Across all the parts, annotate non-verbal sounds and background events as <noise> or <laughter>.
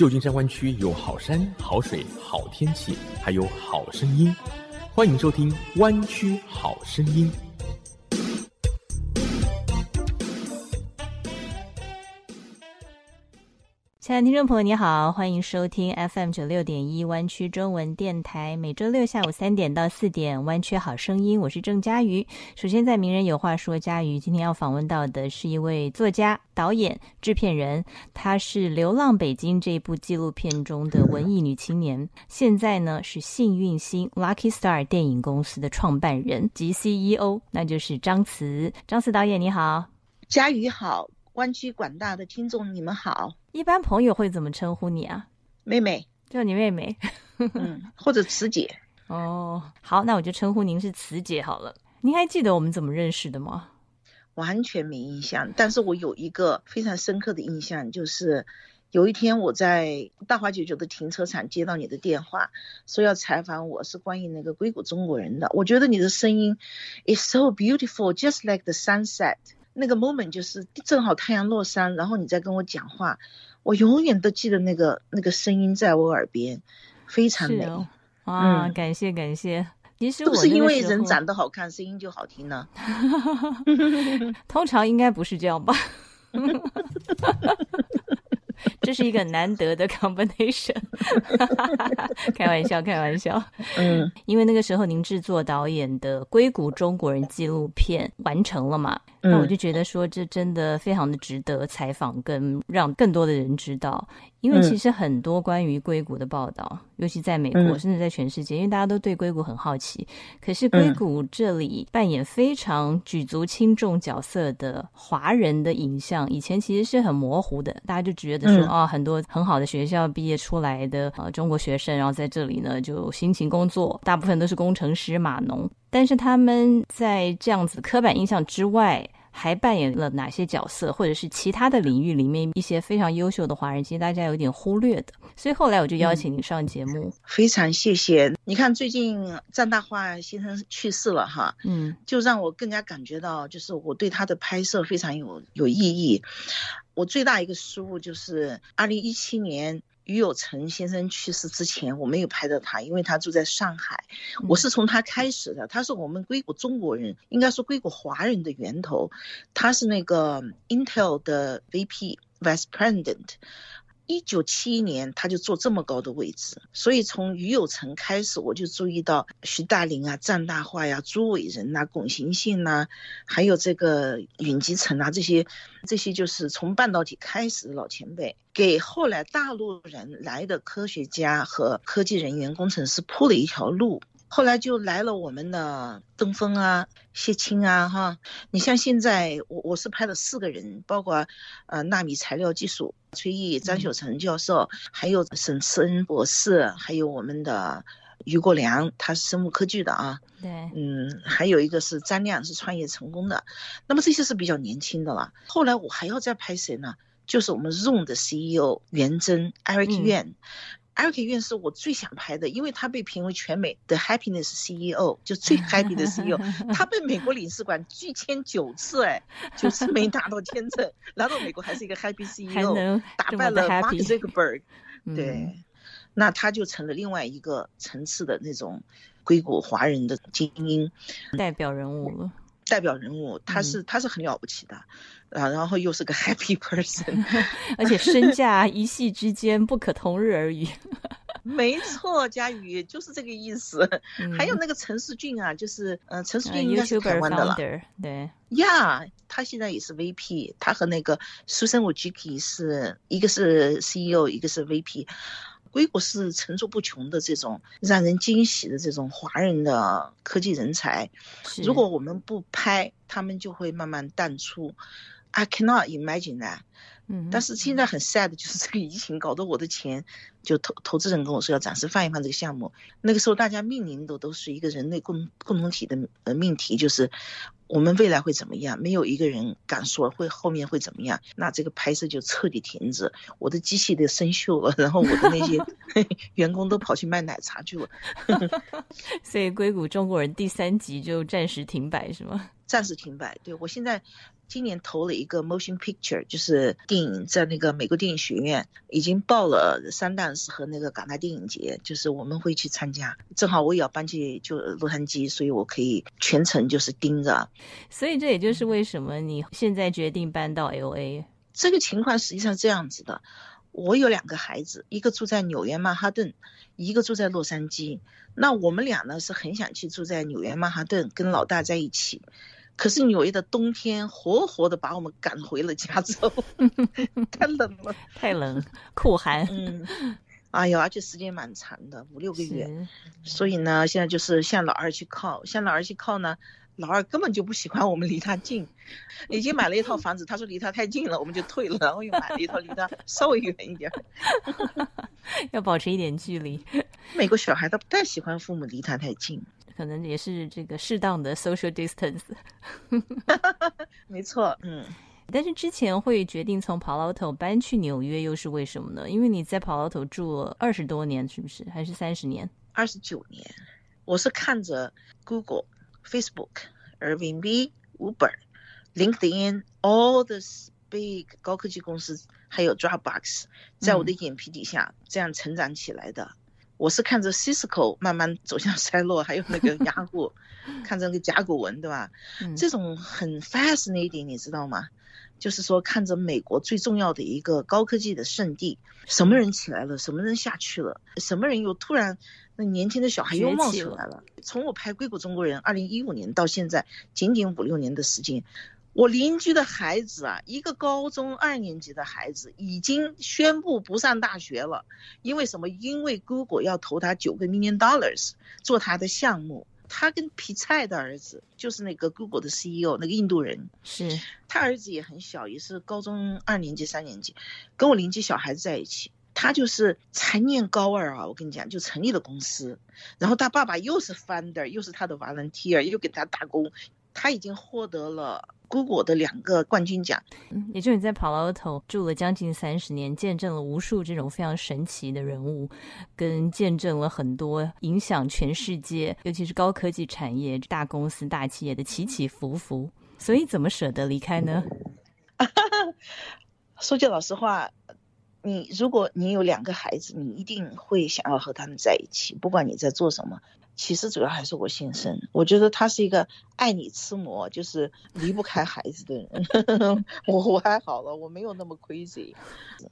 旧金山湾区有好山好水好天气，还有好声音，欢迎收听《湾区好声音》。亲爱的听众朋友，你好，欢迎收听 FM 九六点一湾区中文电台，每周六下午三点到四点，湾区好声音，我是郑佳瑜。首先，在名人有话说，佳瑜今天要访问到的是一位作家、导演、制片人，她是《流浪北京》这部纪录片中的文艺女青年，现在呢是幸运星 Lucky Star 电影公司的创办人及 CEO，那就是张慈。张慈导演，你好，佳瑜好。湾区广大的听众，你们好。一般朋友会怎么称呼你啊？妹妹，叫你妹妹。<laughs> 嗯，或者慈姐。哦，好，那我就称呼您是慈姐好了。您还记得我们怎么认识的吗？完全没印象，但是我有一个非常深刻的印象，就是有一天我在大华九九的停车场接到你的电话，说要采访我，是关于那个硅谷中国人的。我觉得你的声音，is so beautiful, just like the sunset。那个 moment 就是正好太阳落山，然后你在跟我讲话，我永远都记得那个那个声音在我耳边，非常美。啊，感谢感谢。其实不是因为人长得好看，声音就好听呢。<laughs> 通常应该不是这样吧。<laughs> 这是一个难得的 combination，<laughs> 开玩笑，开玩笑。嗯，因为那个时候您制作导演的《硅谷中国人》纪录片完成了嘛，那我就觉得说这真的非常的值得采访，跟让更多的人知道。因为其实很多关于硅谷的报道，尤其在美国，甚至在全世界，因为大家都对硅谷很好奇。可是硅谷这里扮演非常举足轻重角色的华人的影像，以前其实是很模糊的，大家就觉得说啊，很多很好的学校毕业出来的呃中国学生，然后在这里呢就辛勤工作，大部分都是工程师、码农。但是他们在这样子刻板印象之外。还扮演了哪些角色，或者是其他的领域里面一些非常优秀的华人，其实大家有点忽略的。所以后来我就邀请你上节目，非常谢谢。你看最近张大化先生去世了哈，嗯，就让我更加感觉到，就是我对他的拍摄非常有有意义。我最大一个失误就是二零一七年。于有成先生去世之前，我没有拍到他，因为他住在上海。我是从他开始的，他是我们硅谷中国人，应该说硅谷华人的源头。他是那个 Intel 的 VP Vice President。一九七一年，他就坐这么高的位置，所以从于有成开始，我就注意到徐大林啊、张大化呀、朱伟仁呐、龚行信呐，还有这个尹吉成啊，这些这些就是从半导体开始的老前辈，给后来大陆人来的科学家和科技人员、工程师铺了一条路。后来就来了我们的登峰啊、谢青啊，哈，你像现在我我是拍了四个人，包括呃纳米材料技术崔毅、张秀成教授，还有沈慈恩博士，还有我们的于国良，他是生物科技的啊，对，嗯，还有一个是张亮，是创业成功的，那么这些是比较年轻的了。后来我还要再拍谁呢？就是我们 Zoom 的 CEO 袁征 Eric Yuan。Eric Yuan 是我最想拍的，因为他被评为全美的 Happiness CEO，就最 <laughs> Happy 的 CEO。他被美国领事馆拒签九次，哎，就是没拿到签证。来到美国还是一个 Happy CEO，打败了 Mark Zuckerberg。<laughs> 对，那他就成了另外一个层次的那种硅谷华人的精英代表人物了。代表人物，他是他是很了不起的，啊，然后又是个 <laughs> happy person，<laughs> 而且身价一夕之间不可同日而语。没错，佳宇就是这个意思。<laughs> 还有那个陈世俊啊，就是呃，陈世俊应该是台湾的了，对呀，他现在也是 VP，他和那个苏珊武 Jiki 是一个是 CEO，一个是 VP。硅谷是层出不穷的这种让人惊喜的这种华人的科技人才，如果我们不拍，他们就会慢慢淡出。I cannot imagine that。嗯，但是现在很 sad，就是这个疫情搞得我的钱，就投投资人跟我说要暂时放一放这个项目。那个时候大家面临的都是一个人类共共同体的呃命题，就是我们未来会怎么样？没有一个人敢说会后面会怎么样。那这个拍摄就彻底停止，我的机器都生锈了，然后我的那些 <laughs> 员工都跑去卖奶茶去了。<laughs> 所以硅谷中国人第三集就暂时停摆是吗？<laughs> 暂时停摆。对我现在。今年投了一个 motion picture，就是电影在那个美国电影学院已经报了三档斯和那个港大电影节，就是我们会去参加。正好我也要搬去就洛杉矶，所以我可以全程就是盯着。所以这也就是为什么你现在决定搬到 L A。这个情况实际上这样子的，我有两个孩子，一个住在纽约曼哈顿，一个住在洛杉矶。那我们俩呢是很想去住在纽约曼哈顿，跟老大在一起。可是纽约的冬天活活的把我们赶回了加州，<laughs> 太冷了，太冷，酷寒。嗯，哎呦，而且时间蛮长的，五六个月。所以呢，现在就是向老二去靠，向老二去靠呢。老二根本就不喜欢我们离他近，已经买了一套房子，他说离他太近了，我们就退了，然后又买了一套离他稍微远一点，<laughs> 要保持一点距离。美国小孩他不太喜欢父母离他太近。可能也是这个适当的 social distance，没错，嗯。但是之前会决定从 Palo Alto 搬去纽约，又是为什么呢？因为你在 Palo Alto 住了二十多年，是不是？还是三十年？二十九年。我是看着 Google、Facebook、Airbnb、Uber、LinkedIn all the big 高科技公司，还有 Dropbox，在我的眼皮底下这样成长起来的。我是看着 Cisco 慢慢走向衰落，还有那个雅虎，看着那个甲骨文，对吧？这种很 fascinating，你知道吗？就是说看着美国最重要的一个高科技的圣地，什么人起来了，什么人下去了，什么人又突然那年轻的小孩又冒出来了。从我拍《硅谷中国人》二零一五年到现在，仅仅五六年的时间。我邻居的孩子啊，一个高中二年级的孩子已经宣布不上大学了，因为什么？因为 Google 要投他九个 million dollars 做他的项目。他跟皮菜的儿子就是那个 Google 的 CEO，那个印度人，是他儿子也很小，也是高中二年级三年级，跟我邻居小孩子在一起。他就是才念高二啊，我跟你讲，就成立了公司，然后他爸爸又是 founder，又是他的 volunteer，又给他打工，他已经获得了。Google 的两个冠军奖，嗯，也就是你在 Palo Alto 住了将近三十年，见证了无数这种非常神奇的人物，跟见证了很多影响全世界，尤其是高科技产业、大公司、大企业的起起伏伏。所以，怎么舍得离开呢？<laughs> 说句老实话，你如果你有两个孩子，你一定会想要和他们在一起，不管你在做什么。其实主要还是我先生，我觉得他是一个爱你痴魔，就是离不开孩子的人。<laughs> 我我还好了，我没有那么 crazy。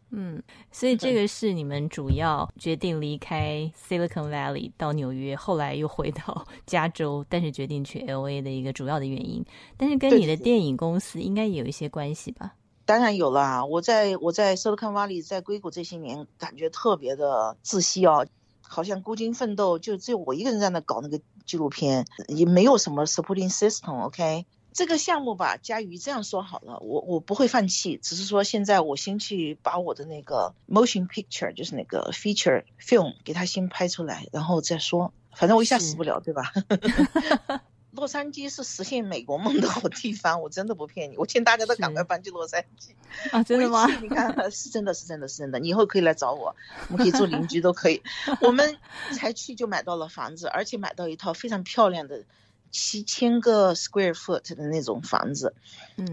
嗯，所以这个是你们主要决定离开 Silicon Valley 到纽约，后来又回到 <laughs> 加州，但是决定去 LA 的一个主要的原因。但是跟你的电影公司应该也有一些关系吧？当然有啦，我在我在 Silicon Valley 在硅谷这些年，感觉特别的窒息哦。好像孤军奋斗，就只有我一个人在那搞那个纪录片，也没有什么 supporting system。OK，这个项目吧，佳瑜这样说好了，我我不会放弃，只是说现在我先去把我的那个 motion picture，就是那个 feature film，给他先拍出来，然后再说。反正我一下死不了，对吧？<laughs> <laughs> 洛杉矶是实现美国梦的好地方，<laughs> 我真的不骗你，我劝大家都赶快搬去洛杉矶啊！真的吗？你看，是真的是真的是真的，你以后可以来找我，我们可以做邻居都可以。我们才去就买到了房子，而且买到一套非常漂亮的。七千个 square foot 的那种房子，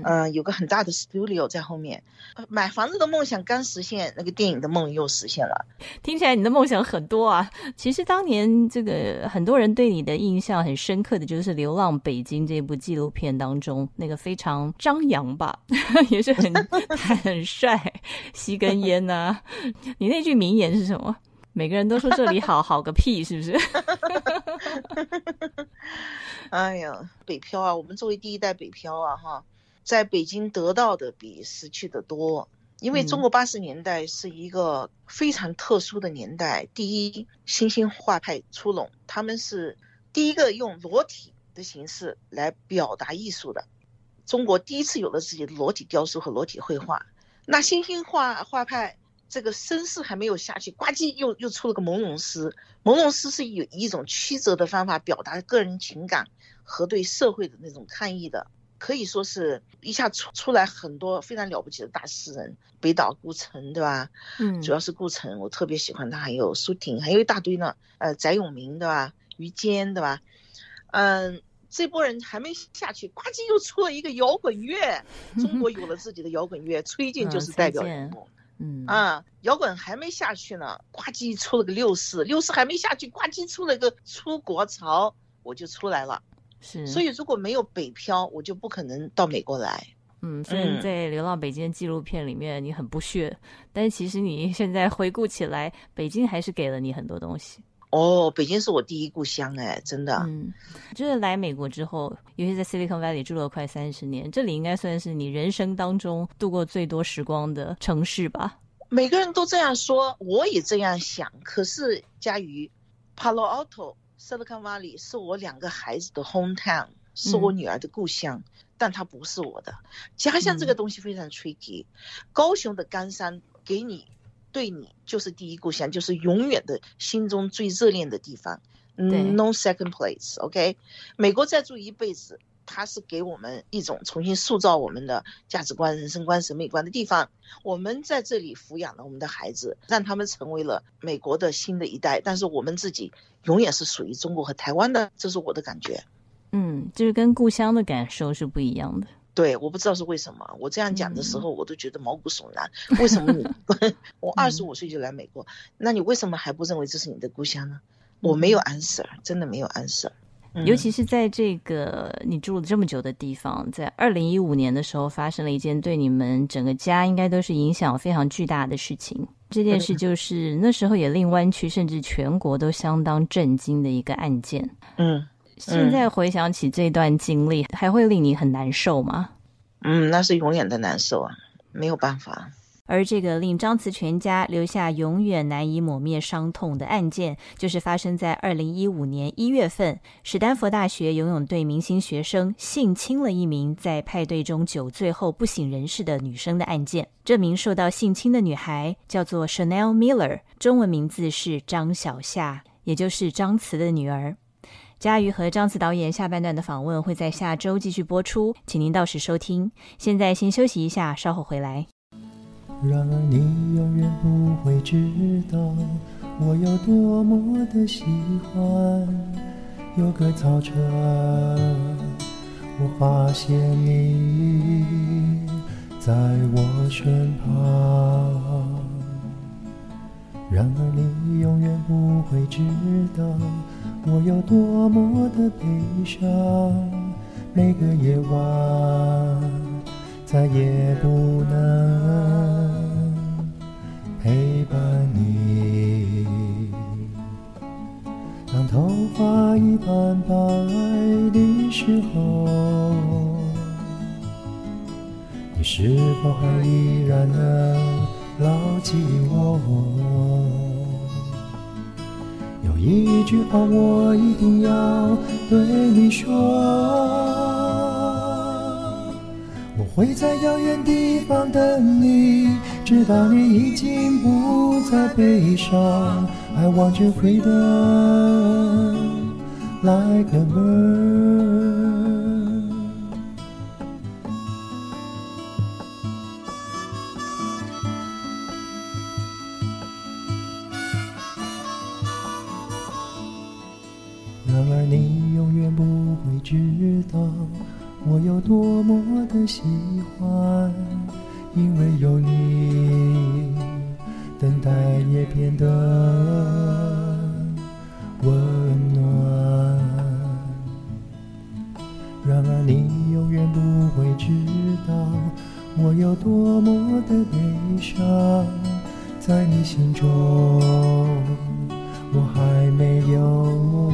嗯，有个很大的 studio 在后面。买房子的梦想刚实现，那个电影的梦又实现了。听起来你的梦想很多啊。其实当年这个很多人对你的印象很深刻的就是《流浪北京》这部纪录片当中那个非常张扬吧，<laughs> 也是很 <laughs> 很帅，吸根烟呐。<laughs> 你那句名言是什么？每个人都说这里好好个屁，是不是？<laughs> 哎呀，北漂啊！我们作为第一代北漂啊，哈，在北京得到的比失去的多。因为中国八十年代是一个非常特殊的年代。第一，新兴画派出笼，他们是第一个用裸体的形式来表达艺术的。中国第一次有了自己的裸体雕塑和裸体绘画。那新兴画画派。这个声势还没有下去，呱唧又又出了个朦胧诗。朦胧诗是以一种曲折的方法表达个人情感和对社会的那种抗议的，可以说是一下出出来很多非常了不起的大诗人，北岛、顾城，对吧？嗯，主要是顾城，我特别喜欢他，还有苏婷，还有一大堆呢。呃，翟永明，对吧？于坚，对吧？嗯，这波人还没下去，呱唧又出了一个摇滚乐，中国有了自己的摇滚乐，崔健就是代表人物。嗯啊，摇滚还没下去呢，呱唧出了个六四，六四还没下去，呱唧出了个出国潮，我就出来了。是，所以如果没有北漂，我就不可能到美国来。嗯，所以在《流浪北京》的纪录片里面你很不屑，但其实你现在回顾起来，北京还是给了你很多东西。哦，北京是我第一故乡哎，真的。嗯，就是来美国之后，尤其在 Silicon Valley 住了快三十年，这里应该算是你人生当中度过最多时光的城市吧？每个人都这样说，我也这样想。可是嘉瑜，Palo Alto、Silicon Valley 是我两个孩子的 hometown，是我女儿的故乡，但它不是我的家乡。这个东西非常 tricky。高雄的冈山给你。对你就是第一故乡，就是永远的心中最热恋的地方。No second place. OK，美国再住一辈子，它是给我们一种重新塑造我们的价值观、人生观、审美观的地方。我们在这里抚养了我们的孩子，让他们成为了美国的新的一代。但是我们自己永远是属于中国和台湾的，这是我的感觉。嗯，就是跟故乡的感受是不一样的。对，我不知道是为什么。我这样讲的时候，我都觉得毛骨悚然。为什么你？<laughs> 我二十五岁就来美国，那你为什么还不认为这是你的故乡呢？我没有 answer，真的没有 answer。尤其是在这个你住了这么久的地方，在二零一五年的时候，发生了一件对你们整个家应该都是影响非常巨大的事情。这件事就是那时候也令湾区甚至全国都相当震惊的一个案件。嗯。现在回想起这段经历，还会令你很难受吗？嗯，那是永远的难受啊，没有办法。而这个令张慈全家留下永远难以抹灭伤痛的案件，就是发生在二零一五年一月份，史丹佛大学游泳队明星学生性侵了一名在派对中酒醉后不省人事的女生的案件。这名受到性侵的女孩叫做 Chanel Miller，中文名字是张小夏，也就是张慈的女儿。嘉瑜和张慈导演下半段的访问会在下周继续播出，请您到时收听。现在先休息一下，稍后回来。然而你永远不会知道，我有多么的喜欢有个早晨，我发现你在我身旁。然而你永远不会知道。我有多么的悲伤，每个夜晚再也不能陪伴你。当头发已斑白的时候，你是否还依然能牢记我？有一句话我一定要对你说，我会在遥远地方等你，直到你已经不再悲伤。I want you freedom like a bird。我有多么的喜欢，因为有你，等待也变得温暖。然而你永远不会知道，我有多么的悲伤，在你心中，我还没有。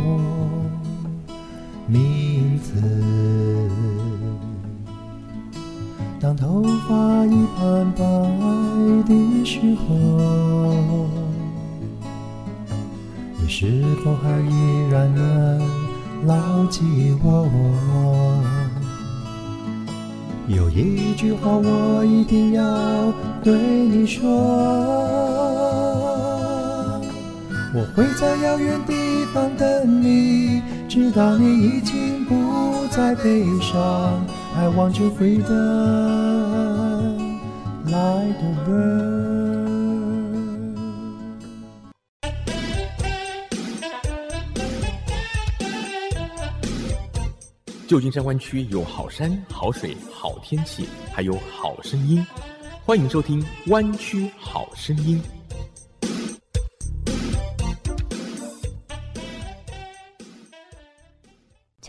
当头发已斑白的时候，你是否还依然能牢记我？有一句话我一定要对你说，我会在遥远地方等你，直到你已经不再悲伤。I want you freedom like a bird。旧金山湾区有好山好水好天气，还有好声音，欢迎收听《湾区好声音》。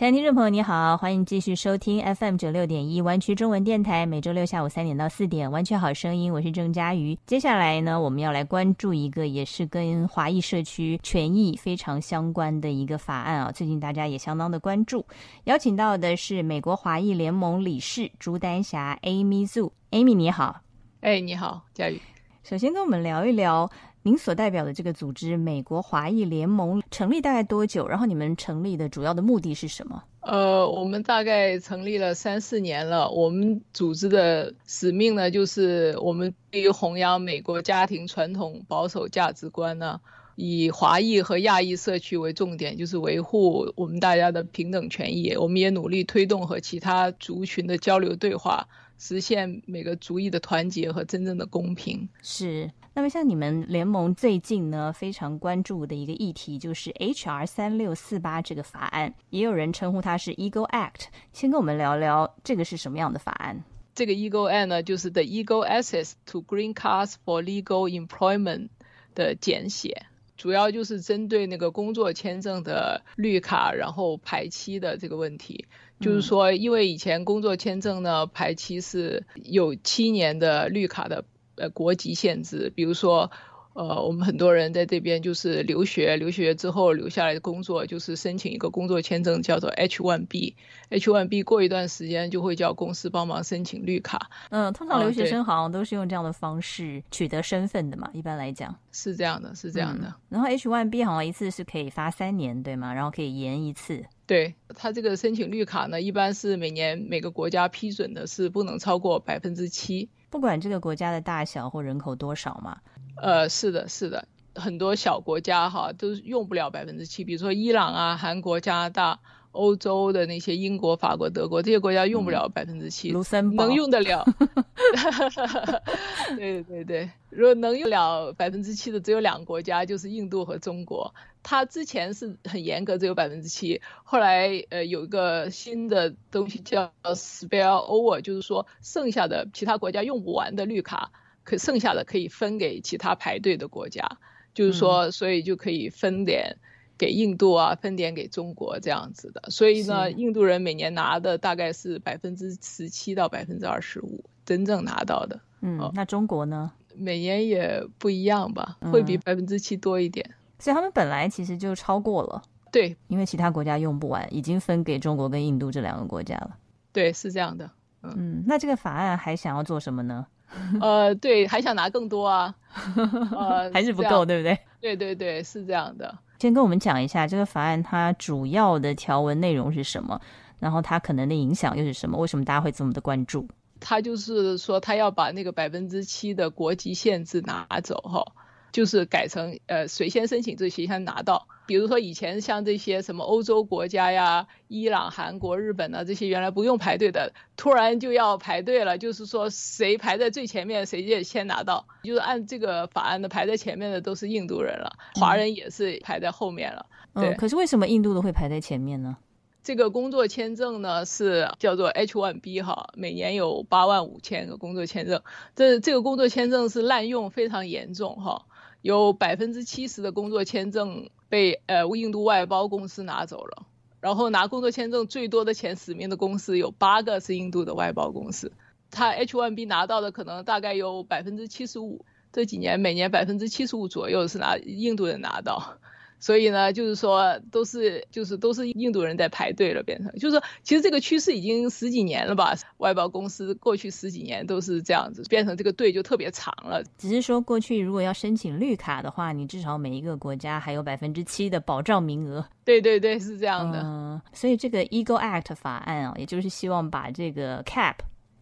亲爱的听众朋友，你好，欢迎继续收听 FM 九六点一湾区中文电台，每周六下午三点到四点，湾区好声音，我是郑佳瑜。接下来呢，我们要来关注一个也是跟华裔社区权益非常相关的一个法案啊，最近大家也相当的关注。邀请到的是美国华裔联盟理事朱丹霞 Amy Zu，Amy 你好，哎，你好，佳瑜。首先跟我们聊一聊。您所代表的这个组织——美国华裔联盟成立大概多久？然后你们成立的主要的目的是什么？呃，我们大概成立了三四年了。我们组织的使命呢，就是我们对于弘扬美国家庭传统保守价值观呢，以华裔和亚裔社区为重点，就是维护我们大家的平等权益。我们也努力推动和其他族群的交流对话，实现每个族裔的团结和真正的公平。是。那么，像你们联盟最近呢非常关注的一个议题，就是 H.R. 三六四八这个法案，也有人称呼它是 Eagle Act。先跟我们聊聊这个是什么样的法案？这个 Eagle Act 呢，就是 The Eagle Access to Green Cards for Legal Employment 的简写，主要就是针对那个工作签证的绿卡然后排期的这个问题。就是说，因为以前工作签证呢排期是有七年的绿卡的。呃，国籍限制，比如说，呃，我们很多人在这边就是留学，留学之后留下来的工作就是申请一个工作签证，叫做 H1B，H1B 过一段时间就会叫公司帮忙申请绿卡。嗯，通常留学生好像都是用这样的方式取得身份的嘛，一般来讲是这样的，是这样的。然后 H1B 好像一次是可以发三年，对吗？然后可以延一次。对他这个申请绿卡呢，一般是每年每个国家批准的是不能超过百分之七。不管这个国家的大小或人口多少嘛，呃，是的，是的，很多小国家哈都用不了百分之七，比如说伊朗啊、韩国、加拿大。欧洲的那些英国、法国、德国这些国家用不了百分之七，能用得了。<laughs> 对对对，如果能用了百分之七的，只有两个国家，就是印度和中国。它之前是很严格，只有百分之七，后来呃有一个新的东西叫 spare over，就是说剩下的其他国家用不完的绿卡，可剩下的可以分给其他排队的国家，就是说所以就可以分点。给印度啊，分点给中国这样子的，所以呢，印度人每年拿的大概是百分之十七到百分之二十五，真正拿到的。嗯，那中国呢？每年也不一样吧，会比百分之七多一点。所以他们本来其实就超过了。对，因为其他国家用不完，已经分给中国跟印度这两个国家了。对，是这样的。嗯，那这个法案还想要做什么呢？<laughs> 呃，对，还想拿更多啊，<laughs> 呃，还是不够，对不对？对对对，是这样的。先跟我们讲一下这个法案它主要的条文内容是什么，然后它可能的影响又是什么？为什么大家会这么的关注？他就是说他要把那个百分之七的国籍限制拿走，哈。就是改成呃谁先申请就谁先拿到。比如说以前像这些什么欧洲国家呀、伊朗、韩国、日本呢，这些原来不用排队的，突然就要排队了。就是说谁排在最前面，谁就先拿到。就是按这个法案的排在前面的都是印度人了，华人也是排在后面了。对，可是为什么印度的会排在前面呢？这个工作签证呢是叫做 H1B 哈，每年有八万五千个工作签证。这这个工作签证是滥用非常严重哈。有百分之七十的工作签证被呃印度外包公司拿走了，然后拿工作签证最多的前十名的公司有八个是印度的外包公司，他 H1B 拿到的可能大概有百分之七十五，这几年每年百分之七十五左右是拿印度人拿到。所以呢，就是说都是就是都是印度人在排队了，变成就是说，其实这个趋势已经十几年了吧？外包公司过去十几年都是这样子，变成这个队就特别长了。只是说过去如果要申请绿卡的话，你至少每一个国家还有百分之七的保障名额。对对对，是这样的。嗯，所以这个 Eagle Act 法案啊，也就是希望把这个 cap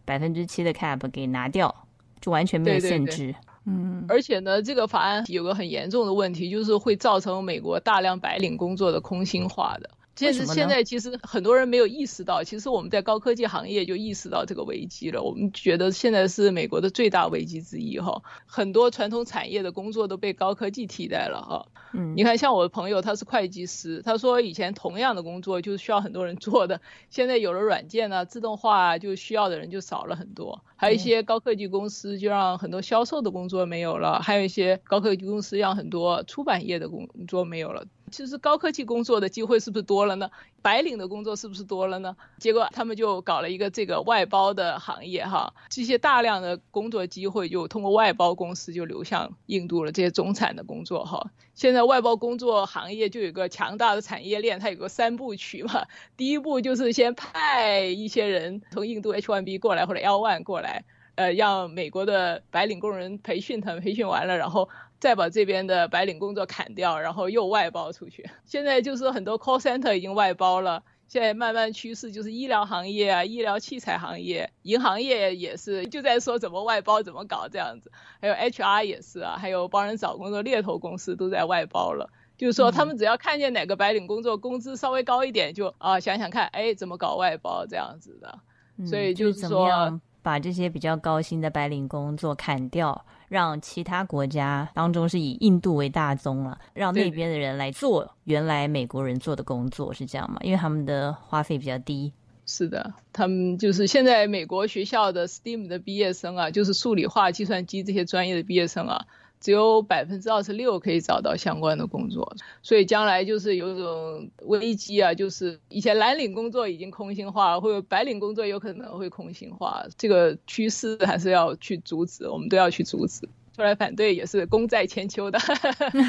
百分之七的 cap 给拿掉，就完全没有限制。嗯，而且呢，这个法案有个很严重的问题，就是会造成美国大量白领工作的空心化的。现在现在其实很多人没有意识到，其实我们在高科技行业就意识到这个危机了。我们觉得现在是美国的最大危机之一哈，很多传统产业的工作都被高科技替代了哈。嗯，你看像我的朋友他是会计师，他说以前同样的工作就是需要很多人做的，现在有了软件呢，自动化就需要的人就少了很多。还有一些高科技公司就让很多销售的工作没有了，还有一些高科技公司让很多出版业的工作没有了。其实高科技工作的机会是不是多了呢？白领的工作是不是多了呢？结果他们就搞了一个这个外包的行业哈，这些大量的工作机会就通过外包公司就流向印度了。这些中产的工作哈，现在外包工作行业就有个强大的产业链，它有个三部曲嘛。第一步就是先派一些人从印度 H1B 过来或者 L1 过来，呃，让美国的白领工人培训他们，培训完了然后。再把这边的白领工作砍掉，然后又外包出去。现在就是很多 call center 已经外包了。现在慢慢趋势就是医疗行业啊，医疗器材行业，银行业也是就在说怎么外包怎么搞这样子。还有 HR 也是啊，还有帮人找工作猎头公司都在外包了。就是说他们只要看见哪个白领工作工资稍微高一点，就啊想想看，哎怎么搞外包这样子的。所以就是说。把这些比较高薪的白领工作砍掉，让其他国家当中是以印度为大宗了，让那边的人来做原来美国人做的工作，是这样吗？因为他们的花费比较低。是的，他们就是现在美国学校的 STEAM 的毕业生啊，就是数理化、计算机这些专业的毕业生啊。只有百分之二十六可以找到相关的工作，所以将来就是有种危机啊，就是以前蓝领工作已经空心化，或者白领工作有可能会空心化，这个趋势还是要去阻止，我们都要去阻止。出来反对也是功在千秋的，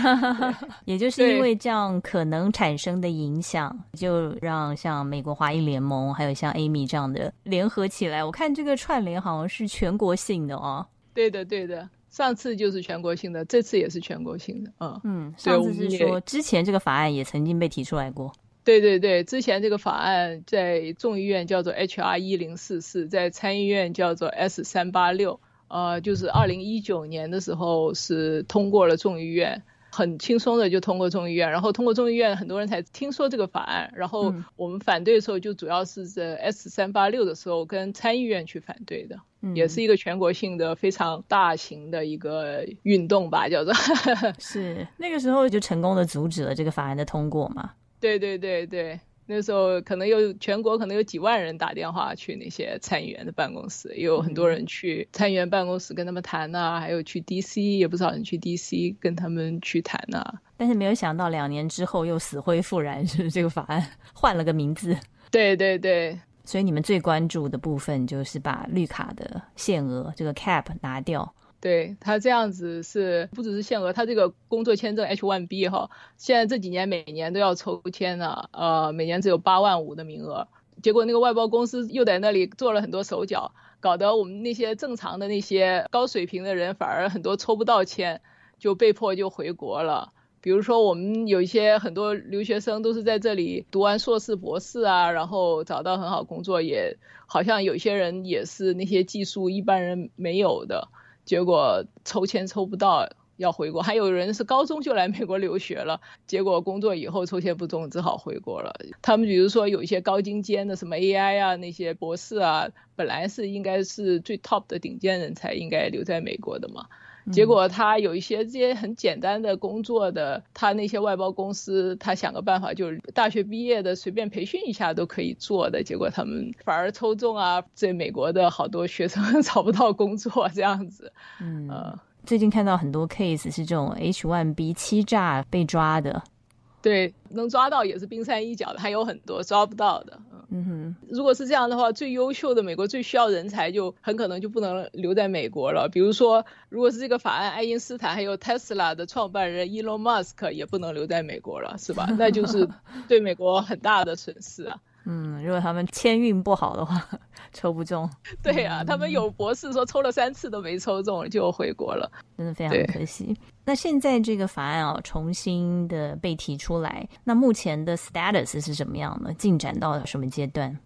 <laughs> 也就是因为这样可能产生的影响，就让像美国华裔联盟，还有像 Amy 这样的联合起来。我看这个串联好像是全国性的哦。对的，对的。上次就是全国性的，这次也是全国性的，嗯嗯。上次是说之前这个法案也曾经被提出来过。对对对，之前这个法案在众议院叫做 H.R. 一零四四，在参议院叫做 S 三八六，呃，就是二零一九年的时候是通过了众议院。很轻松的就通过众议院，然后通过众议院，很多人才听说这个法案。然后我们反对的时候，就主要是在 S 三八六的时候跟参议院去反对的，也是一个全国性的非常大型的一个运动吧，叫做。是那个时候就成功的阻止了这个法案的通过嘛？对对对对。那时候可能有全国可能有几万人打电话去那些参议员的办公室，也有很多人去参议员办公室跟他们谈呐，还有去 DC 也不少人去 DC 跟他们去谈呐。但是没有想到两年之后又死灰复燃，<laughs> 是这个法案换了个名字。对对对，所以你们最关注的部分就是把绿卡的限额这个 cap 拿掉。对他这样子是不只是限额，他这个工作签证 H1B 哈，现在这几年每年都要抽签呢，呃，每年只有八万五的名额，结果那个外包公司又在那里做了很多手脚，搞得我们那些正常的那些高水平的人反而很多抽不到签，就被迫就回国了。比如说我们有一些很多留学生都是在这里读完硕士、博士啊，然后找到很好工作，也好像有些人也是那些技术一般人没有的。结果抽签抽不到，要回国。还有人是高中就来美国留学了，结果工作以后抽签不中，只好回国了。他们比如说有一些高精尖的什么 AI 啊，那些博士啊，本来是应该是最 top 的顶尖人才，应该留在美国的嘛。结果他有一些这些很简单的工作的，他那些外包公司，他想个办法，就是大学毕业的随便培训一下都可以做的。结果他们反而抽中啊，在美国的好多学生找不到工作这样子。嗯，最近看到很多 case 是这种 H1B 欺诈被抓的。对，能抓到也是冰山一角的，还有很多抓不到的。嗯哼，如果是这样的话，最优秀的美国最需要人才就很可能就不能留在美国了。比如说，如果是这个法案，爱因斯坦还有 Tesla 的创办人 Elon Musk 也不能留在美国了，是吧？那就是对美国很大的损失啊。嗯，如果他们签运不好的话，<laughs> 抽不中。对呀，他们有博士说抽了三次都没抽中，就回国了，真的非常可惜。那现在这个法案啊，重新的被提出来，那目前的 status 是什么样呢？进展到了什么阶段？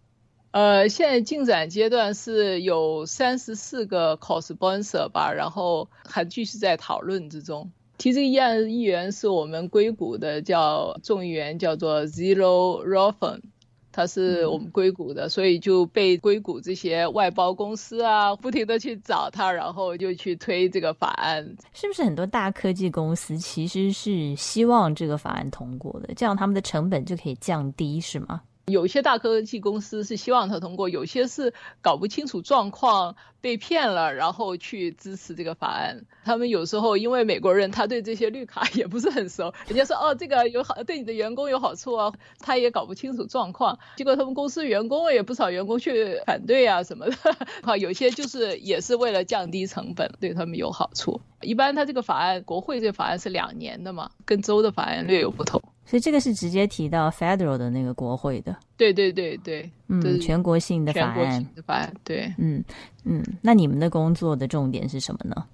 呃，现在进展阶段是有三十四个 co-sponsor 吧，然后还继续在讨论之中。提这个议案的议员是我们硅谷的叫众议员，叫做 Zero Rofen。他是我们硅谷的，所以就被硅谷这些外包公司啊，不停的去找他，然后就去推这个法案。是不是很多大科技公司其实是希望这个法案通过的，这样他们的成本就可以降低，是吗？有些大科技公司是希望他通过，有些是搞不清楚状况被骗了，然后去支持这个法案。他们有时候因为美国人他对这些绿卡 <laughs> 也不是很熟，人家说哦这个有好对你的员工有好处啊，他也搞不清楚状况。结果他们公司员工也不少员工去反对啊什么的。好，<laughs> 有些就是也是为了降低成本，对他们有好处。一般他这个法案，国会这个法案是两年的嘛，跟州的法案略有不同。所以这个是直接提到 federal 的那个国会的，对对对对，嗯，全国性的法案，法案，对，嗯嗯，那你们的工作的重点是什么呢？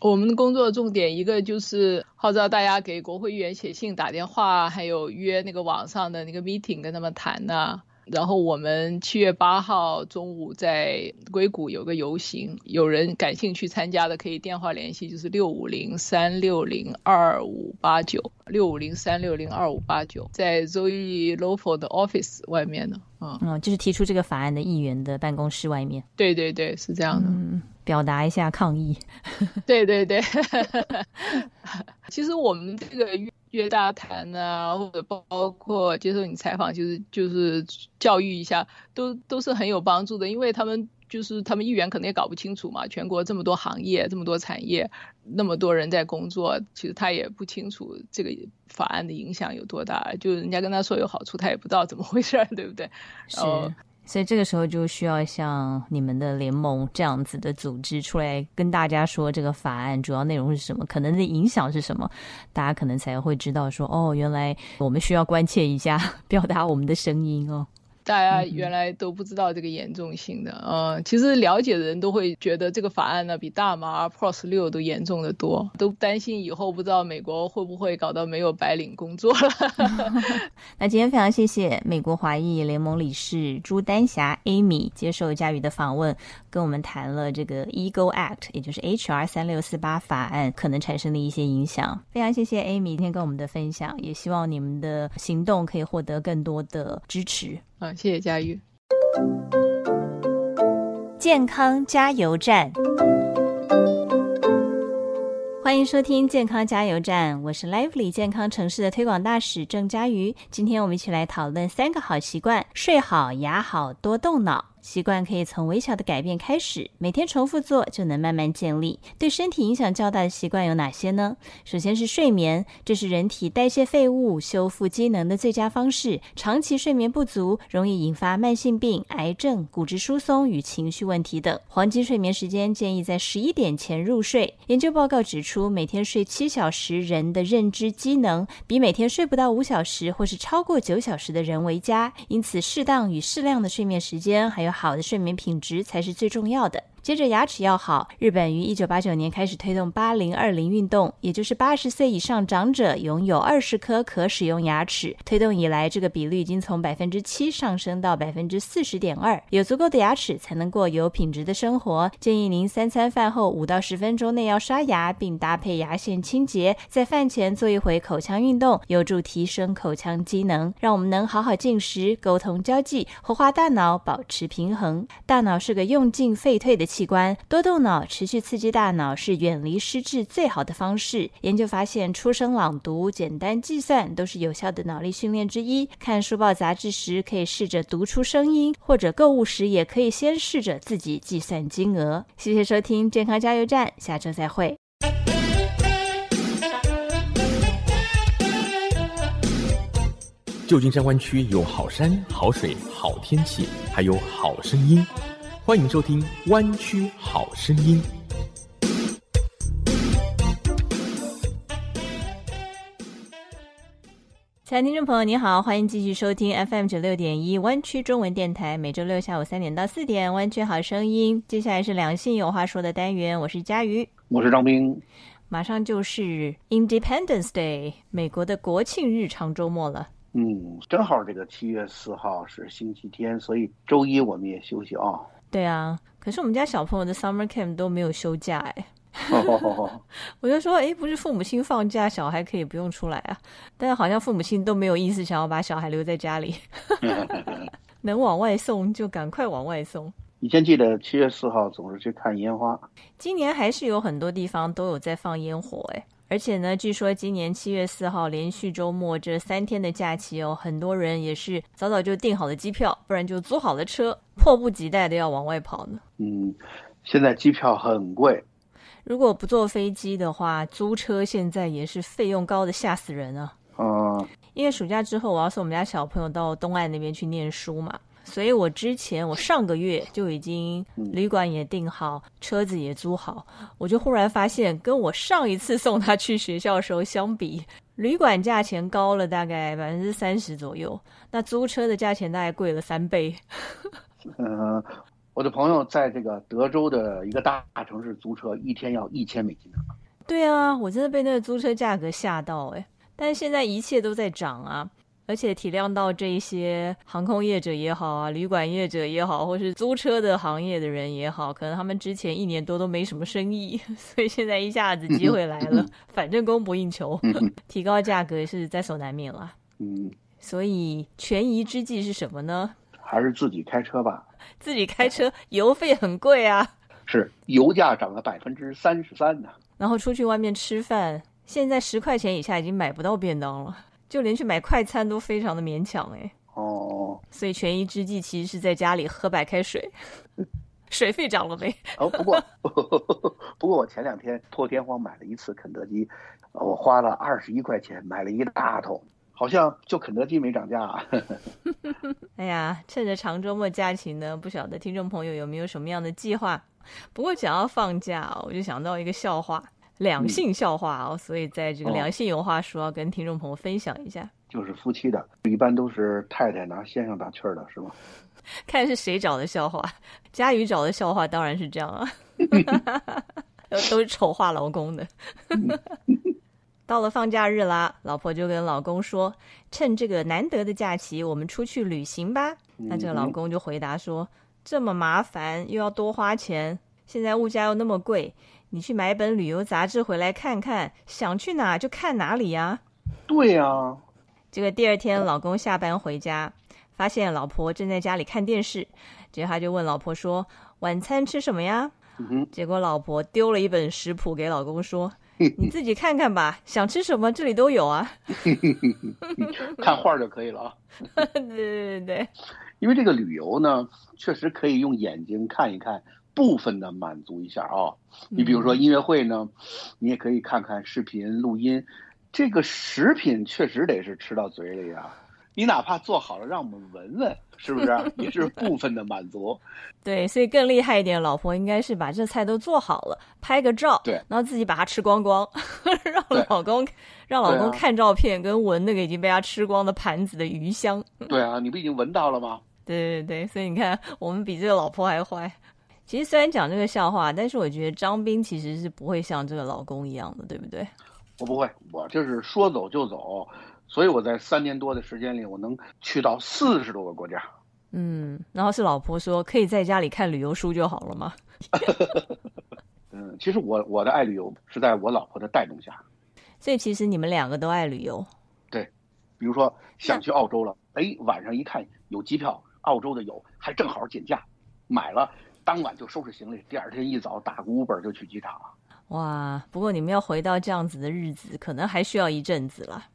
我们的工作重点一个就是号召大家给国会议员写信、打电话，还有约那个网上的那个 meeting 跟他们谈呢。然后我们七月八号中午在硅谷有个游行，有人感兴趣参加的可以电话联系，就是六五零三六零二五八九，六五零三六零二五八九，在 Zoe Lofo 的 office 外面呢。嗯嗯，就是提出这个法案的议员的办公室外面。对对对，是这样的。嗯，表达一下抗议。<laughs> 对对对。<laughs> 其实我们这个。约大谈啊，或者包括接受你采访，就是就是教育一下，都都是很有帮助的。因为他们就是他们议员可能也搞不清楚嘛，全国这么多行业，这么多产业，那么多人在工作，其实他也不清楚这个法案的影响有多大。就人家跟他说有好处，他也不知道怎么回事，对不对？是。所以这个时候就需要像你们的联盟这样子的组织出来跟大家说这个法案主要内容是什么，可能的影响是什么，大家可能才会知道说哦，原来我们需要关切一下，<laughs> 表达我们的声音哦。大家原来都不知道这个严重性的，嗯，其实了解的人都会觉得这个法案呢比大麻 Pros 六都严重的多，都担心以后不知道美国会不会搞到没有白领工作了。<laughs> 那今天非常谢谢美国华裔联盟理事朱丹霞 Amy 接受佳宇的访问，跟我们谈了这个 Eagle Act，也就是 HR 三六四八法案可能产生的一些影响。非常谢谢 Amy 今天跟我们的分享，也希望你们的行动可以获得更多的支持。啊，谢谢佳玉。健康加油站，欢迎收听健康加油站，我是 Lively 健康城市的推广大使郑佳瑜。今天我们一起来讨论三个好习惯：睡好、牙好、多动脑。习惯可以从微小的改变开始，每天重复做就能慢慢建立。对身体影响较大的习惯有哪些呢？首先是睡眠，这是人体代谢废物、修复机能的最佳方式。长期睡眠不足容易引发慢性病、癌症、骨质疏松与情绪问题等。黄金睡眠时间建议在十一点前入睡。研究报告指出，每天睡七小时，人的认知机能比每天睡不到五小时或是超过九小时的人为佳。因此，适当与适量的睡眠时间还有。好的睡眠品质才是最重要的。接着牙齿要好，日本于一九八九年开始推动八零二零运动，也就是八十岁以上长者拥有二十颗可使用牙齿。推动以来，这个比率已经从百分之七上升到百分之四十点二。有足够的牙齿才能过有品质的生活。建议您三餐饭后五到十分钟内要刷牙，并搭配牙线清洁。在饭前做一回口腔运动，有助提升口腔机能，让我们能好好进食、沟通交际、活化大脑，保持平衡。大脑是个用进废退的。器官多动脑，持续刺激大脑是远离失智最好的方式。研究发现，出声朗读、简单计算都是有效的脑力训练之一。看书报杂志时，可以试着读出声音；或者购物时，也可以先试着自己计算金额。谢谢收听健康加油站，下周再会。旧金山湾区有好山、好水、好天气，还有好声音。欢迎收听《弯曲好声音》。亲爱的听众朋友，你好，欢迎继续收听 FM 九六点一湾区中文电台，每周六下午三点到四点，《弯曲好声音》。接下来是两性有话说的单元，我是佳瑜，我是张斌。马上就是 Independence Day，美国的国庆日常周末了。嗯，正好这个七月四号是星期天，所以周一我们也休息啊。对啊，可是我们家小朋友的 summer camp 都没有休假哎。<laughs> 我就说，哎，不是父母亲放假，小孩可以不用出来啊？但是好像父母亲都没有意思想要把小孩留在家里，<laughs> 能往外送就赶快往外送。以前记得七月四号总是去看烟花，今年还是有很多地方都有在放烟火，哎，而且呢，据说今年七月四号连续周末这三天的假期哦，很多人也是早早就订好了机票，不然就租好了车，迫不及待的要往外跑呢。嗯，现在机票很贵。如果不坐飞机的话，租车现在也是费用高的吓死人啊！嗯，因为暑假之后我要送我们家小朋友到东岸那边去念书嘛，所以我之前我上个月就已经旅馆也订好，车子也租好，我就忽然发现，跟我上一次送他去学校的时候相比，旅馆价钱高了大概百分之三十左右，那租车的价钱大概贵了三倍。嗯。<laughs> 我的朋友在这个德州的一个大城市租车，一天要一千美金呢。对啊，我真的被那个租车价格吓到哎！但是现在一切都在涨啊，而且体谅到这一些航空业者也好啊，旅馆业者也好，或是租车的行业的人也好，可能他们之前一年多都没什么生意，<laughs> 所以现在一下子机会来了，<laughs> 反正供不应求，<laughs> 提高价格是在所难免了。嗯，所以权宜之计是什么呢？还是自己开车吧。自己开车油费很贵啊，是油价涨了百分之三十三呢。然后出去外面吃饭，现在十块钱以下已经买不到便当了，就连去买快餐都非常的勉强哎。哦，所以权宜之计其实是在家里喝白开水。<laughs> 水费涨了没？<laughs> 哦，不过 <laughs> 不过我前两天破天荒买了一次肯德基，我花了二十一块钱买了一大桶。好像就肯德基没涨价。哎呀，趁着长周末假期呢，不晓得听众朋友有没有什么样的计划？不过讲到放假，我就想到一个笑话，两性笑话哦。所以在这个两性有话说，要跟听众朋友分享一下。就是夫妻的，一般都是太太拿先生打趣儿的，是吗？<laughs> 看是谁找的笑话。佳宇找的笑话当然是这样啊，<laughs> 都是丑化老公的。<laughs> 到了放假日啦，老婆就跟老公说：“趁这个难得的假期，我们出去旅行吧。”那这个老公就回答说：“这么麻烦，又要多花钱，现在物价又那么贵，你去买本旅游杂志回来看看，想去哪就看哪里呀。”对呀。结果第二天，老公下班回家，发现老婆正在家里看电视，结果他就问老婆说：“晚餐吃什么呀？”结果老婆丢了一本食谱给老公说。<laughs> 你自己看看吧，想吃什么这里都有啊。<laughs> <laughs> 看画就可以了啊。对对对，因为这个旅游呢，确实可以用眼睛看一看，部分的满足一下啊。你比如说音乐会呢，你也可以看看视频录音。这个食品确实得是吃到嘴里啊。你哪怕做好了让我们闻闻，是不是 <laughs> 也是部分的满足？对，所以更厉害一点，老婆应该是把这菜都做好了，拍个照，对，然后自己把它吃光光，<laughs> 让老公让老公看照片跟闻那个已经被他吃光的盘子的余香。<laughs> 对啊，你不已经闻到了吗？对对对，所以你看，我们比这个老婆还坏。其实虽然讲这个笑话，但是我觉得张斌其实是不会像这个老公一样的，对不对？我不会，我就是说走就走。所以我在三年多的时间里，我能去到四十多个国家。嗯，然后是老婆说可以在家里看旅游书就好了吗？<laughs> 嗯，其实我我的爱旅游是在我老婆的带动下。所以其实你们两个都爱旅游。对，比如说想去澳洲了，哎，晚上一看有机票，澳洲的有，还正好减价，买了，当晚就收拾行李，第二天一早打个 Uber 就去机场了。哇，不过你们要回到这样子的日子，可能还需要一阵子了。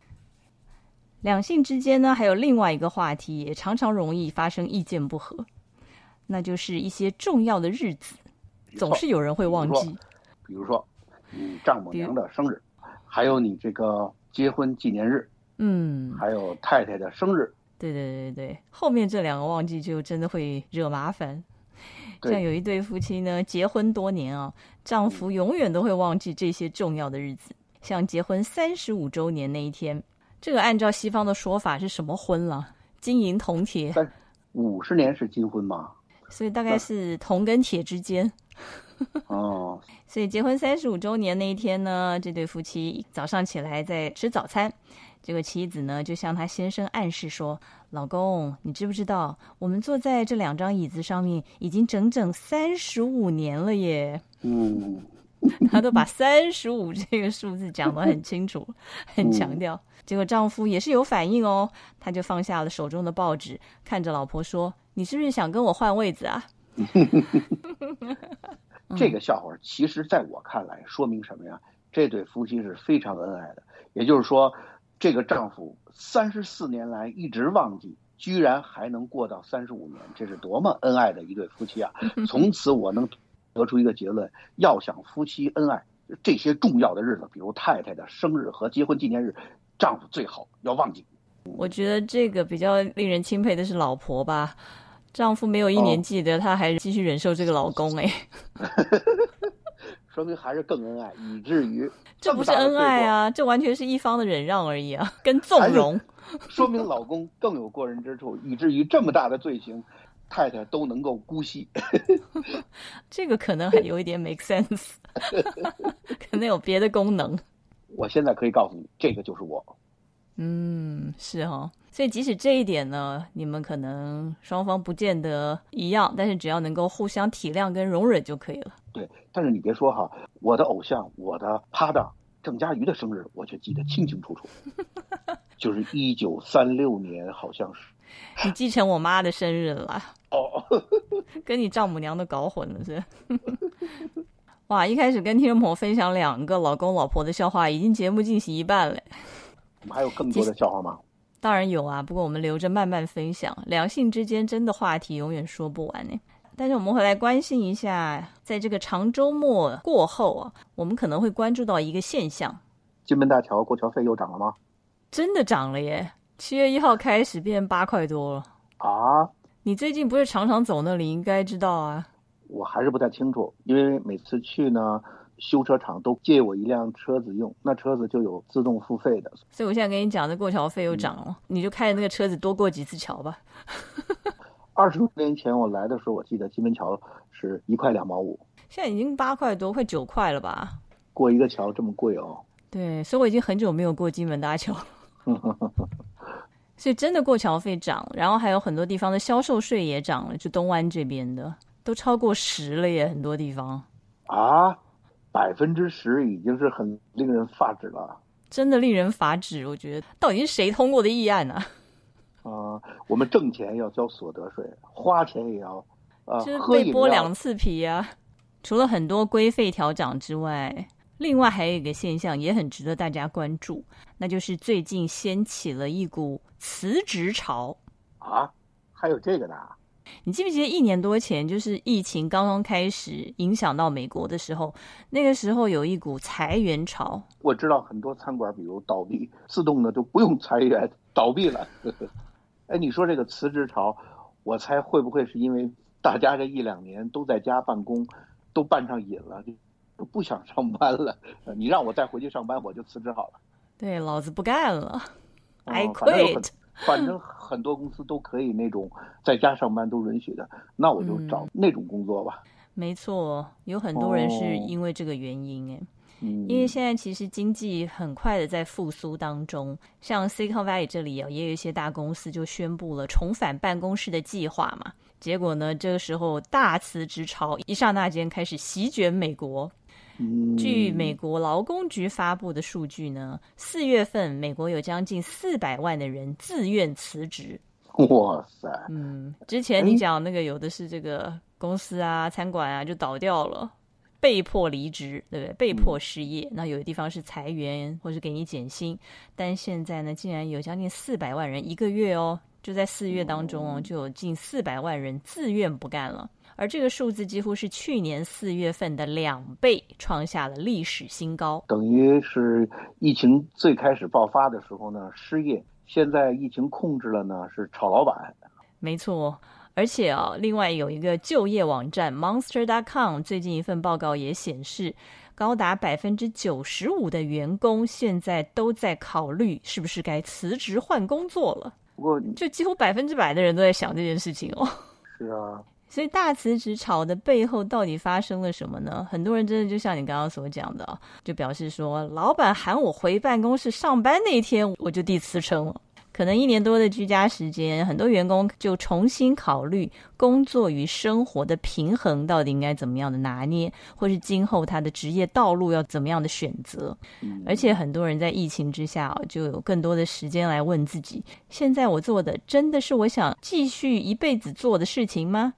两性之间呢，还有另外一个话题，也常常容易发生意见不合，那就是一些重要的日子，总是有人会忘记。比如说，你丈母娘的生日，还有你这个结婚纪念日，嗯，还有太太的生日。对对对对，后面这两个忘记就真的会惹麻烦。像有一对夫妻呢，结婚多年啊，丈夫永远都会忘记这些重要的日子，像结婚三十五周年那一天。这个按照西方的说法是什么婚了？金银铜铁。五十年是金婚吗？所以大概是铜跟铁之间。<laughs> 哦。所以结婚三十五周年那一天呢，这对夫妻早上起来在吃早餐，这个妻子呢就向他先生暗示说：“老公，你知不知道我们坐在这两张椅子上面已经整整三十五年了耶？”嗯。<laughs> 他都把三十五这个数字讲得很清楚，<laughs> 很强调。结果丈夫也是有反应哦，他就放下了手中的报纸，看着老婆说：“你是不是想跟我换位子啊？<laughs> ”这个笑话其实在我看来说明什么呀？这对夫妻是非常恩爱的。也就是说，这个丈夫三十四年来一直忘记，居然还能过到三十五年，这是多么恩爱的一对夫妻啊！<laughs> 从此我能得出一个结论：要想夫妻恩爱，这些重要的日子，比如太太的生日和结婚纪念日。丈夫最好要忘记。我觉得这个比较令人钦佩的是老婆吧，丈夫没有一年记得，他还继续忍受这个老公，哎，<laughs> 说明还是更恩爱，以至于 <laughs> 这不是恩爱啊，这完全是一方的忍让而已啊，跟纵容，说明老公更有过人之处，以至于这么大的罪行，太太都能够姑息。<laughs> 这个可能还有一点 make sense，<laughs> 可能有别的功能。我现在可以告诉你，这个就是我。嗯，是哈。所以即使这一点呢，你们可能双方不见得一样，但是只要能够互相体谅跟容忍就可以了。对，但是你别说哈，我的偶像，我的搭档郑嘉瑜的生日，我却记得清清楚楚，<laughs> 就是一九三六年，好像是。你继承我妈的生日了？哦，跟你丈母娘都搞混了是？<laughs> 哇！一开始跟听众朋友分享两个老公老婆的笑话，已经节目进行一半了。我们还有更多的笑话吗？当然有啊，不过我们留着慢慢分享。两性之间真的话题永远说不完呢。但是我们回来关心一下，在这个长周末过后啊，我们可能会关注到一个现象：金门大桥过桥费又涨了吗？真的涨了耶！七月一号开始变八块多了啊！你最近不是常常走那里，应该知道啊。我还是不太清楚，因为每次去呢，修车厂都借我一辆车子用，那车子就有自动付费的。所以我现在跟你讲，这过桥费又涨了，你就开着那个车子多过几次桥吧。二十多年前我来的时候，我记得金门桥是一块两毛五，现在已经八块多，快九块了吧？过一个桥这么贵哦？对，所以我已经很久没有过金门大桥。<laughs> 所以真的过桥费涨，然后还有很多地方的销售税也涨了，就东湾这边的。都超过十了耶，很多地方啊，百分之十已经是很令人发指了，真的令人发指。我觉得到底是谁通过的议案呢？啊，我们挣钱要交所得税，花钱也要，呃，就是被剥两次皮啊。除了很多规费调涨之外，另外还有一个现象也很值得大家关注，那就是最近掀起了一股辞职潮啊，还有这个呢。你记不记得一年多前，就是疫情刚刚开始影响到美国的时候，那个时候有一股裁员潮。我知道很多餐馆，比如倒闭，自动的就不用裁员，倒闭了。<laughs> 哎，你说这个辞职潮，我猜会不会是因为大家这一两年都在家办公，都办上瘾了，就不想上班了？你让我再回去上班，我就辞职好了。对，老子不干了，I quit。反正很多公司都可以那种在家上班都允许的，那我就找那种工作吧。没错，有很多人是因为这个原因哎，因为现在其实经济很快的在复苏当中，像 Silicon Valley 这里啊，也有一些大公司就宣布了重返办公室的计划嘛。结果呢，这个时候大辞职潮一刹那间开始席卷美国。据美国劳工局发布的数据呢，四月份美国有将近四百万的人自愿辞职。<laughs> 哇塞！嗯，之前你讲那个有的是这个公司啊、餐馆啊就倒掉了，被迫离职，对不对？被迫失业。那有的地方是裁员或是给你减薪，但现在呢，竟然有将近四百万人一个月哦，就在四月当中哦，就有近四百万人自愿不干了。而这个数字几乎是去年四月份的两倍，创下了历史新高。等于是疫情最开始爆发的时候呢，失业；现在疫情控制了呢，是炒老板。没错，而且啊，另外有一个就业网站 Monster.com 最近一份报告也显示，高达百分之九十五的员工现在都在考虑是不是该辞职换工作了。不过，就几乎百分之百的人都在想这件事情哦。是啊。<laughs> 所以大辞职潮的背后到底发生了什么呢？很多人真的就像你刚刚所讲的，就表示说，老板喊我回办公室上班那一天，我就递辞呈了。可能一年多的居家时间，很多员工就重新考虑工作与生活的平衡到底应该怎么样的拿捏，或是今后他的职业道路要怎么样的选择。而且很多人在疫情之下，就有更多的时间来问自己：现在我做的真的是我想继续一辈子做的事情吗？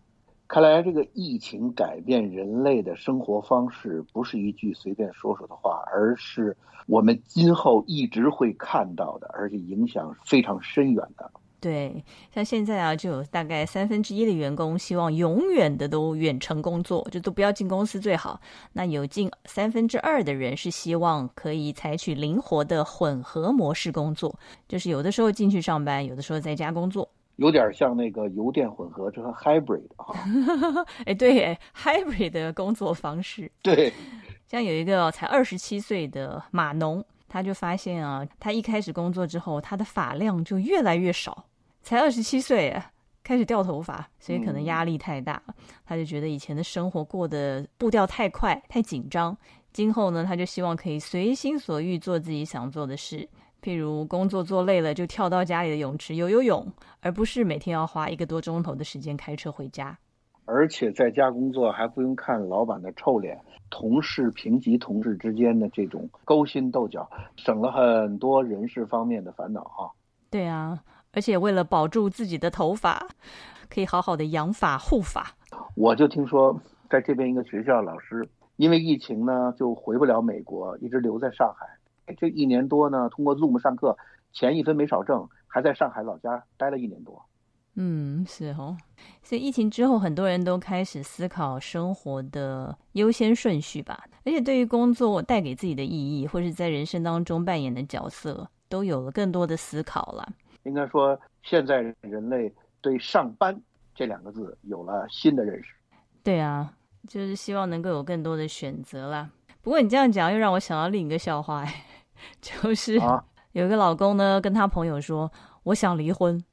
看来这个疫情改变人类的生活方式，不是一句随便说说的话，而是我们今后一直会看到的，而且影响非常深远的。对，像现在啊，就有大概三分之一的员工希望永远的都远程工作，就都不要进公司最好。那有近三分之二的人是希望可以采取灵活的混合模式工作，就是有的时候进去上班，有的时候在家工作。有点像那个油电混合车 hybrid 啊，<laughs> 哎，对，hybrid 的工作方式。对，像有一个才二十七岁的码农，他就发现啊，他一开始工作之后，他的发量就越来越少。才二十七岁，开始掉头发，所以可能压力太大，他就觉得以前的生活过得步调太快、太紧张。今后呢，他就希望可以随心所欲做自己想做的事。譬如工作做累了，就跳到家里的泳池游游泳，而不是每天要花一个多钟头的时间开车回家。而且在家工作还不用看老板的臭脸，同事平级同事之间的这种勾心斗角，省了很多人事方面的烦恼啊。对啊，而且为了保住自己的头发，可以好好的养发护发。我就听说，在这边一个学校老师，因为疫情呢，就回不了美国，一直留在上海。这一年多呢，通过 Zoom 上课，钱一分没少挣，还在上海老家待了一年多。嗯，是哦。所以疫情之后，很多人都开始思考生活的优先顺序吧。而且对于工作带给自己的意义，或是在人生当中扮演的角色，都有了更多的思考了。应该说，现在人类对“上班”这两个字有了新的认识。对啊，就是希望能够有更多的选择啦。不过你这样讲，又让我想到另一个笑话。<laughs> 就是有一个老公呢，跟他朋友说：“我想离婚。”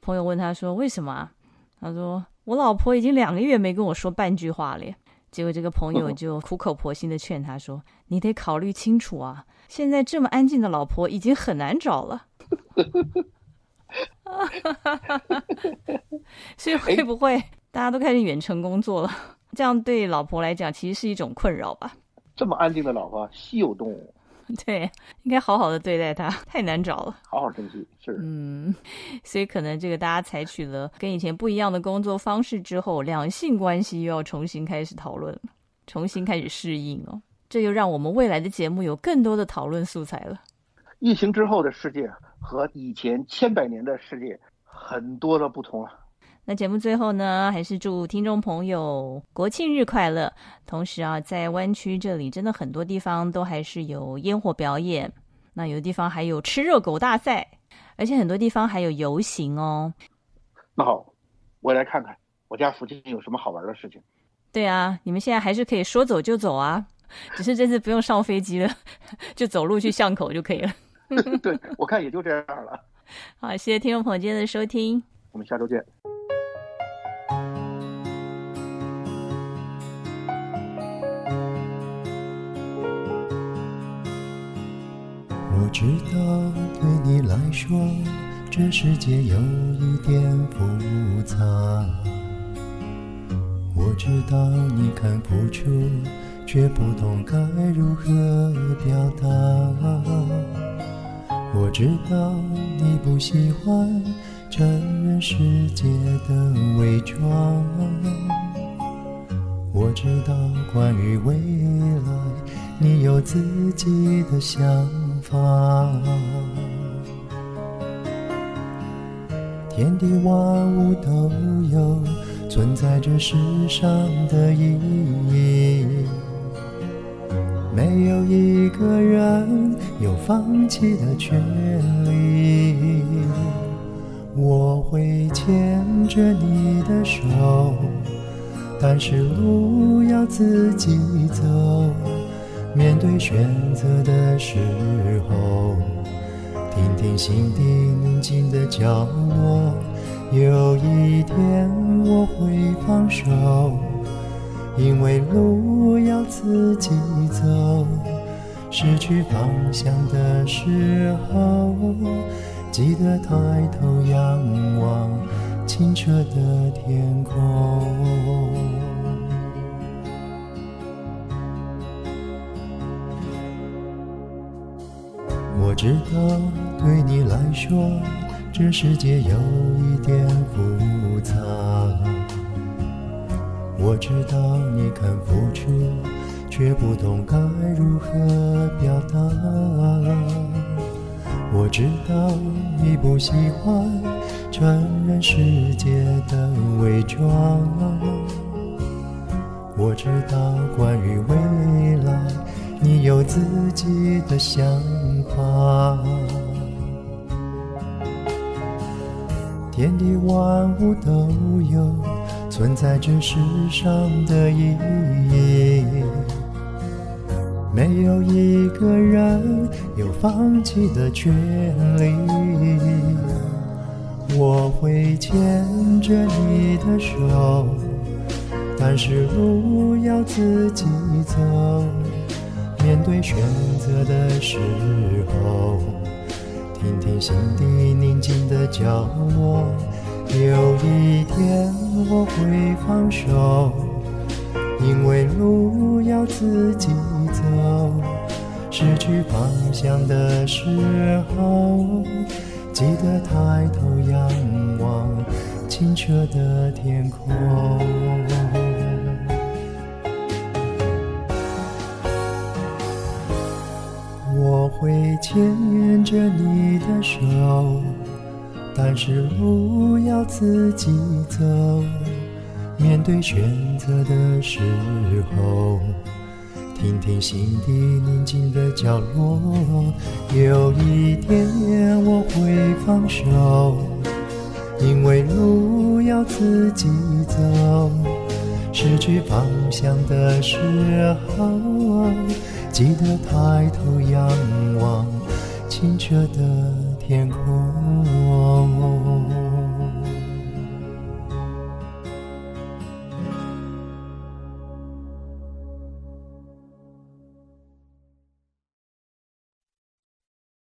朋友问他说：“为什么？”啊他说：“我老婆已经两个月没跟我说半句话了。”结果这个朋友就苦口婆心的劝他说：“你得考虑清楚啊，现在这么安静的老婆已经很难找了。”所以会不会大家都开始远程工作了？这样对老婆来讲，其实是一种困扰吧？这么安静的老婆，稀有动物。<laughs> 对，应该好好的对待他，太难找了。好好珍惜，是。嗯，所以可能这个大家采取了跟以前不一样的工作方式之后，两性关系又要重新开始讨论，重新开始适应哦。这又让我们未来的节目有更多的讨论素材了。疫情之后的世界和以前千百年的世界很多的不同了。那节目最后呢，还是祝听众朋友国庆日快乐。同时啊，在湾区这里，真的很多地方都还是有烟火表演，那有的地方还有吃热狗大赛，而且很多地方还有游行哦。那好，我来看看我家附近有什么好玩的事情。对啊，你们现在还是可以说走就走啊，只是这次不用上飞机了，<laughs> 就走路去巷口就可以了。<laughs> 对，我看也就这样了。好，谢谢听众朋友今天的收听，我们下周见。我知道对你来说，这世界有一点复杂。我知道你看不出，却不懂该如何表达。我知道你不喜欢承认世界的伪装。我知道关于未来，你有自己的想法。天地万物都有存在这世上的意义，没有一个人有放弃的权利。我会牵着你的手，但是路要自己走。面对选择的时候，听听心底宁静的角落。有一天我会放手，因为路要自己走。失去方向的时候，记得抬头仰望清澈的天空。我知道，对你来说，这世界有一点复杂。我知道你肯付出，却不懂该如何表达。我知道你不喜欢承认世界的伪装。我知道关于未来，你有自己的想法。啊天地万物都有存在这世上的意义，没有一个人有放弃的权利。我会牵着你的手，但是路要自己走。面对选择的时候，听听心底宁静的角落。有一天我会放手，因为路要自己走。失去方向的时候，记得抬头仰望清澈的天空。我会牵着你的手，但是路要自己走。面对选择的时候，听听心底宁静的角落。有一天我会放手，因为路要自己走。失去方向的时候。记得抬头仰望清澈的天空。